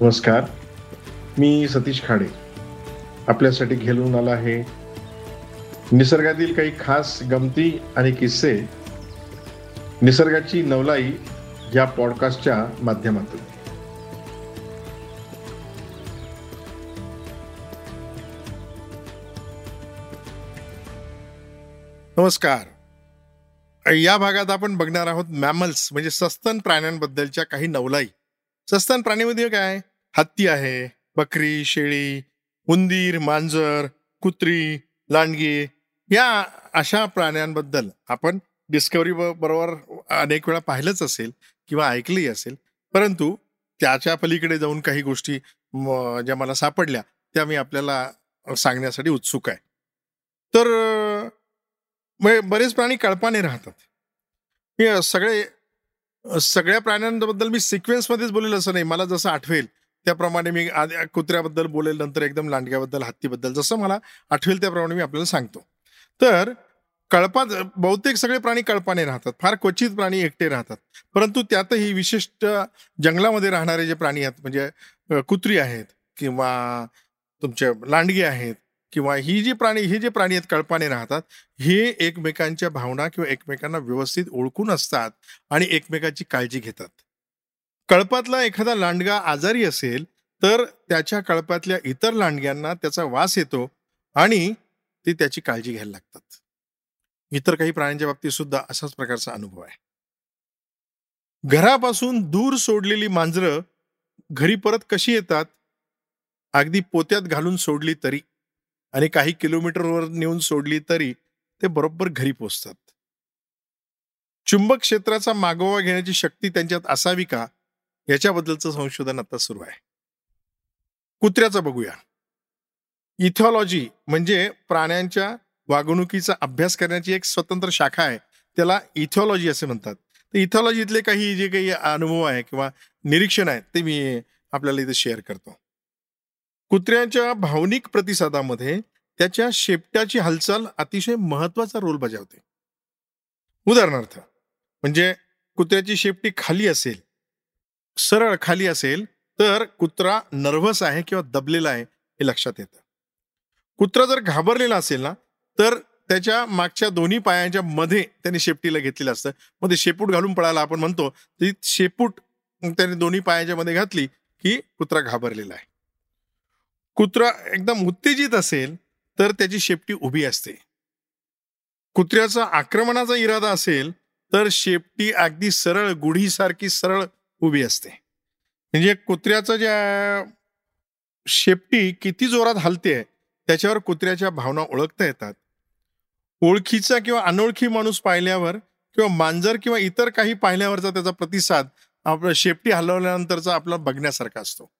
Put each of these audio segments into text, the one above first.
नमस्कार मी सतीश खाडे. आपल्यासाठी घेऊन आला आहे निसर्गातील काही खास गमती आणि किस्से. निसर्गाची नवलाई या पॉडकास्टच्या माध्यमातून. नमस्कार. या भागात आपण बघणार आहोत मॅमल्स म्हणजे सस्तन प्राण्यांबद्दलच्या काही नवलाई. सस्तन प्राणीमध्ये काय हत्ती आहे बकरी शेळी उंदीर मांजर कुत्री लांडगी या अशा प्राण्यांबद्दल आपण डिस्कवरी बरोबर अनेक वेळा पाहिलंच असेल किंवा ऐकलंही असेल. परंतु त्याच्या पलीकडे जाऊन काही गोष्टी ज्या मला सापडल्या त्या मी आपल्याला सांगण्यासाठी उत्सुक आहे. तर बरेच प्राणी कळपाने राहतात. सगळे सगळ्या प्राण्यांबद्दल मी सिक्वेन्समध्येच बोलेल असं नाही. मला जसं आठवेल त्याप्रमाणे मी कुत्र्याबद्दल बोलेल नंतर एकदम लांडग्याबद्दल हत्तीबद्दल जसं मला आठवेल त्याप्रमाणे मी आपल्याला सांगतो. तर कळपा बहुतेक सगळे प्राणी कळपाने राहतात फार क्वचित प्राणी एकटे राहतात. परंतु त्यातही विशिष्ट जंगलामध्ये राहणारे जे प्राणी आहेत म्हणजे कुत्री आहेत किंवा तुमचे लांडगे आहेत किंवा ही जी प्राणी हे जे प्राणी आहेत कळपाने राहतात हे एकमेकांच्या भावना किंवा एकमेकांना व्यवस्थित ओळखून असतात आणि एकमेकाची काळजी घेतात. कळपातला एखादा लांडगा आजारी असेल तर त्याच्या कळपातल्या इतर लांडग्यांना त्याचा वास येतो आणि ते त्याची काळजी घ्यायला लागतात. इतर काही प्राण्यांच्या बाबतीत सुद्धा असाच प्रकारचा अनुभव आहे. घरापासून दूर सोडलेली मांजरं घरी परत कशी येतात? अगदी पोत्यात घालून सोडली तरी आणि काही किलोमीटरवर नेऊन सोडली तरी ते बरोबर घरी पोचतात. चुंबक क्षेत्राचा मागोवा घेण्याची शक्ती त्यांच्यात असावी का? याच्याबद्दलचं संशोधन आता सुरू आहे. कुत्र्याचं बघूया. इथॉलॉजी म्हणजे प्राण्यांच्या वागणुकीचा अभ्यास करण्याची एक स्वतंत्र शाखा आहे. त्याला इथॉलॉजी असे म्हणतात. तर इथॉलॉजीतले काही जे काही अनुभव आहे किंवा निरीक्षण आहे ते मी आपल्याला इथे शेअर करतो. कुत्र्याच्या भावनिक प्रतिसादामध्ये त्याच्या शेपट्याची हालचाल अतिशय महत्त्वाचा रोल बजावते. उदाहरणार्थ म्हणजे कुत्र्याची शेपटी खाली असेल सरळ खाली असेल तर कुत्रा नर्व्हस आहे किंवा दबलेला आहे हे लक्षात येतं. कुत्रा जर घाबरलेला असेल ना तर त्याच्या मागच्या दोन्ही पायांच्या मध्ये त्याने शेपटीला घेतलेलं असतं. मग ते शेपूट घालून पळायला आपण म्हणतो ती शेपूट त्याने दोन्ही पायांच्या मध्ये घातली की कुत्रा घाबरलेला आहे. कुत्रा एकदम उत्तेजित असेल तर त्याची शेपटी उभी असते. कुत्र्याचा आक्रमणाचा इरादा असेल तर शेपटी अगदी सरळ गुढीसारखी सरळ उभी असते. म्हणजे कुत्र्याचं ज्या शेपटी किती जोरात हलते त्याच्यावर कुत्र्याच्या भावना ओळखता येतात. ओळखीचा किंवा अनोळखी माणूस पाहिल्यावर किंवा मांजर किंवा इतर काही पाहिल्यावरचा त्याचा प्रतिसाद आपला शेपटी हलवल्यानंतरचा आपला बघण्यासारखा असतो.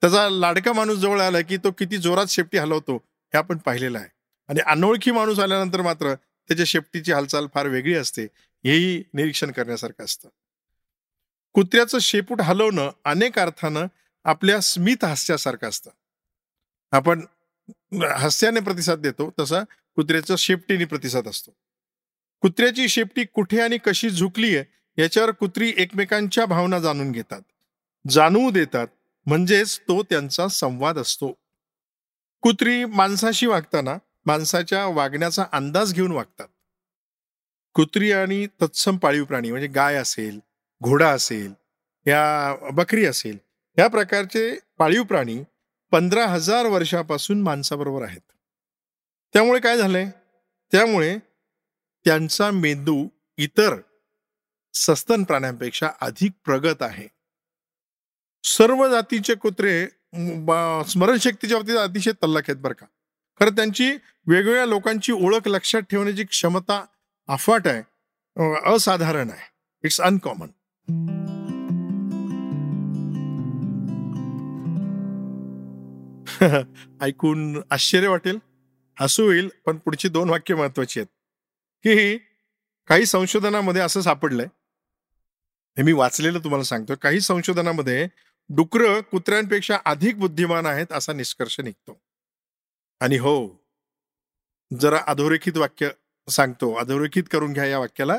त्याचा लाडका माणूस जवळ आला की तो किती जोरात शेपटी हलवतो हे आपण पाहिलेलं आहे. आणि अनोळखी माणूस आल्यानंतर मात्र त्याच्या शेपटीची हालचाल फार वेगळी असते हेही निरीक्षण करण्यासारखं असतं. कुत्र्याचं शेपूट हलवणं अनेक अर्थानं आपल्या स्मित हास्यासारखं असतं. आपण हास्याने प्रतिसाद देतो तसा कुत्र्याचा शेपटीने प्रतिसाद असतो. कुत्र्याची शेपटी कुठे आणि कशी झुकली आहे याच्यावर कुत्री एकमेकांच्या भावना जाणून घेतात. जाणवू देतात म्हणजेच तो त्यांचा संवाद असतो. कुत्री माणसाशी वागताना माणसाच्या वागण्याचा अंदाज घेऊन वागतात. कुत्री आणि तत्सम पाळीव प्राणी म्हणजे गाय असेल घोडा असेल या बकरी असेल या प्रकारचे पाळीव प्राणी पंधरा हजार वर्षापासून माणसाबरोबर आहेत. त्यामुळे काय झालंय? त्यामुळे त्यांचा मेंदू इतर सस्तन प्राण्यांपेक्षा अधिक प्रगत आहे. सर्व जातीचे कुत्रे स्मरणशक्तीच्या बाबतीत अतिशय तल्लक आहेत बरं का. खरं त्यांची वेगवेगळ्या लोकांची ओळख लक्षात ठेवण्याची क्षमता अफाट आहे. असाधारण आहे. इट्स अनकॉमन ऐकून आश्चर्य वाटेल हसू होईल पण पुढची दोन वाक्य महत्वाची आहेत. की काही संशोधनामध्ये असं सापडलंय हे मी वाचलेलं तुम्हाला सांगतो काही संशोधनामध्ये डुकरं कुत्र्यांपेक्षा अधिक बुद्धिमान आहेत असा निष्कर्ष निघतो. आणि हो जरा अधोरेखित वाक्य सांगतो अधोरेखित करून घ्या या वाक्याला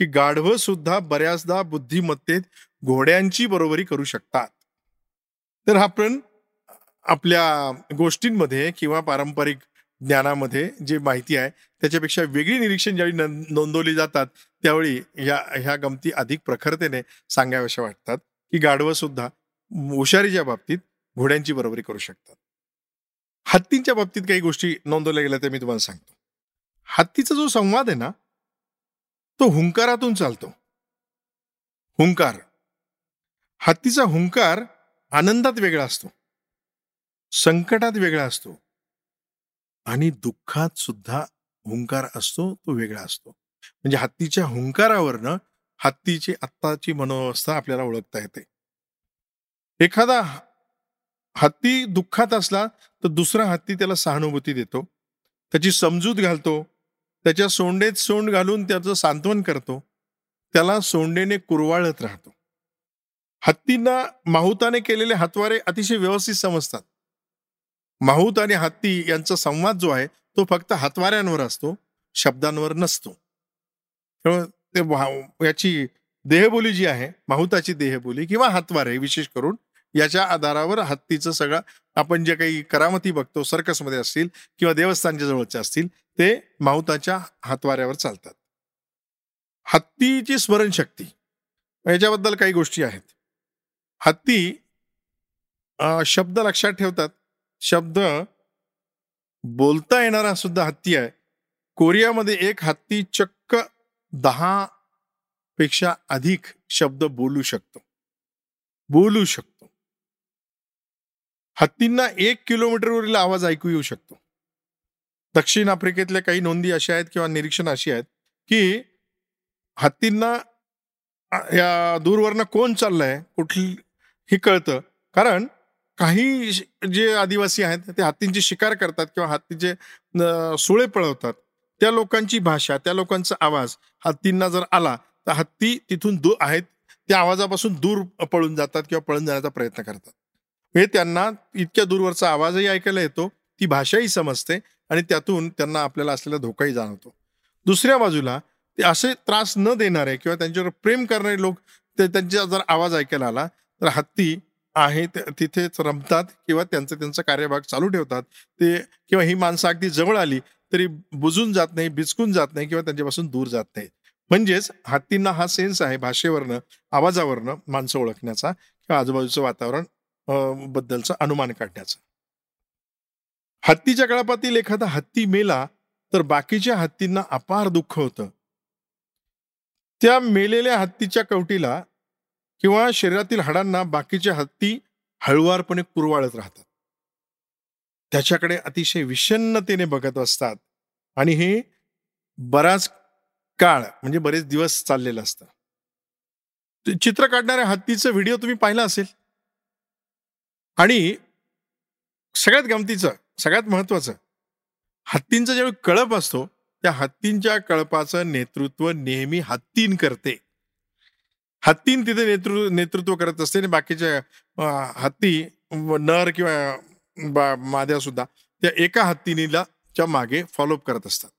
की गाढव सुद्धा बऱ्याचदा बुद्धिमत्तेत घोड्यांची बरोबरी करू शकतात. तर आपण आपल्या गोष्टींमध्ये किंवा पारंपरिक ज्ञानामध्ये जे माहिती आहे त्याच्यापेक्षा वेगळी निरीक्षण ज्यावेळी नोंदवली जातात त्यावेळी ह्या ह्या गमती अधिक प्रखरतेने सांगाव्याशा वाटतात की गाढवं सुद्धा हुशारीच्या बाबतीत घोड्यांची बरोबरी करू शकतात. हत्तींच्या बाबतीत काही गोष्टी नोंदवल्या गेल्या त्या मी तुम्हाला सांगतो. हत्तीचा जो संवाद आहे ना तो हुंकारातून चालतो. हुंकार. हत्तीचा हुंकार आनंदात वेगळा असतो. संकटात वेगळा असतो. आणि दुःखात सुद्धा हुंकार असतो तो वेगळा असतो. म्हणजे हत्तीच्या हुंकारावरनं हत्तीची आत्ताची मनोवस्था आपल्याला ओळखता येते. एखादा हत्ती दुःखात असला तर दुसरा हत्ती त्याला सहानुभूती देतो. त्याची समजूत घालतो. त्याच्या सोंडेत सोंड घालून त्याचं सांत्वन करतो. त्याला सोंडेने कुरवाळत राहतो. हत्तींना माहुताने केलेले हातवारे अतिशय व्यवस्थित समजतात. माहूत आणि हत्ती यांचा संवाद जो आहे तो फक्त हातवाऱ्यांवर असतो शब्दांवर नसतो. त्यामुळे ते वा- याची देहबोली जी आहे माहुताची देहबोली किंवा हातवारे विशेष करून याच्या आधारावर हत्तीचं सगळं आपण जे काही करामती बघतो सर्कसमध्ये असतील किंवा देवस्थानच्या जवळचे असतील ते माहुताच्या हातवाऱ्यावर चालतात. हत्तीची स्मरणशक्ती याच्याबद्दल काही गोष्टी आहेत. हत्ती शब्द लक्षात ठेवतात. शब्द बोलता येणारा सुद्धा हत्ती आहे. कोरियामध्ये एक हत्ती चक्क दहा पेक्षा अधिक शब्द बोलू शकतो. बोलू शकतो. हत्तींना एक किलोमीटरवरील आवाज ऐकू येऊ शकतो. दक्षिण आफ्रिकेतल्या काही नोंदी अशा आहेत किंवा निरीक्षण अशी आहेत की हत्तींना या दूरवरनं कोण चाललंय कुठली हे कळतं. कारण काही जे आदिवासी आहेत ते हत्तींची शिकार करतात किंवा हत्तीचे सुळे पळवतात. त्या लोकांची भाषा त्या लोकांचा आवाज हत्तींना जर आला तर हत्ती तिथून दूर आहेत त्या आवाजापासून दूर पळून जातात किंवा पळून जाण्याचा प्रयत्न करतात. हे त्यांना इतक्या दूरवरचा आवाजही ऐकायला येतो ती भाषाही समजते आणि त्यातून त्यांना आपल्याला असलेला धोकाही जाणवतो. दुसऱ्या बाजूला ते असे त्रास न देणारे किंवा त्यांच्यावर प्रेम करणारे लोक ते त्यांचा जर आवाज ऐकायला आला तर हत्ती आहे तिथेच रमतात किंवा त्यांचं त्यांचा कार्यभाग चालू ठेवतात ते किंवा ही माणसं अगदी जवळ आली तरी बुजून जात नाही बिचकून जात नाही किंवा त्यांच्यापासून दूर जात नाही. म्हणजेच हत्तींना हा सेन्स आहे भाषेवरनं आवाजावरनं माणसं ओळखण्याचा किंवा आजूबाजूचं वातावरण बद्दलचा अनुमान काढण्याचा. हत्तीच्या कळपातील एखादा हत्ती मेला तर बाकीच्या हत्तींना अपार दुःख होतं. त्या मेलेल्या हत्तीच्या कवटीला किंवा शरीरातील हाडांना बाकीच्या हत्ती हळुवारपणे कुरवाळत राहतात. त्याच्याकडे अतिशय विषन्नतेने बघत असतात आणि हे बराच काळ म्हणजे बरेच दिवस चाललेलं असतं. ते चित्र काढणाऱ्या हत्तीचं व्हिडिओ तुम्ही पाहिला असेल? आणि सगळ्यात गमतीचं सगळ्यात महत्वाचं हत्तींचा ज्यावेळी कळप असतो त्या हत्तींच्या कळपाचं नेतृत्व नेहमी हत्तीन करते. हत्तीन तिथे नेतृत्व नेतृत्व करत असते आणि बाकीच्या हत्ती नर किंवा माद्या सुद्धा त्या एका हत्तीनीला च्या मागे फॉलोअप करत असतात.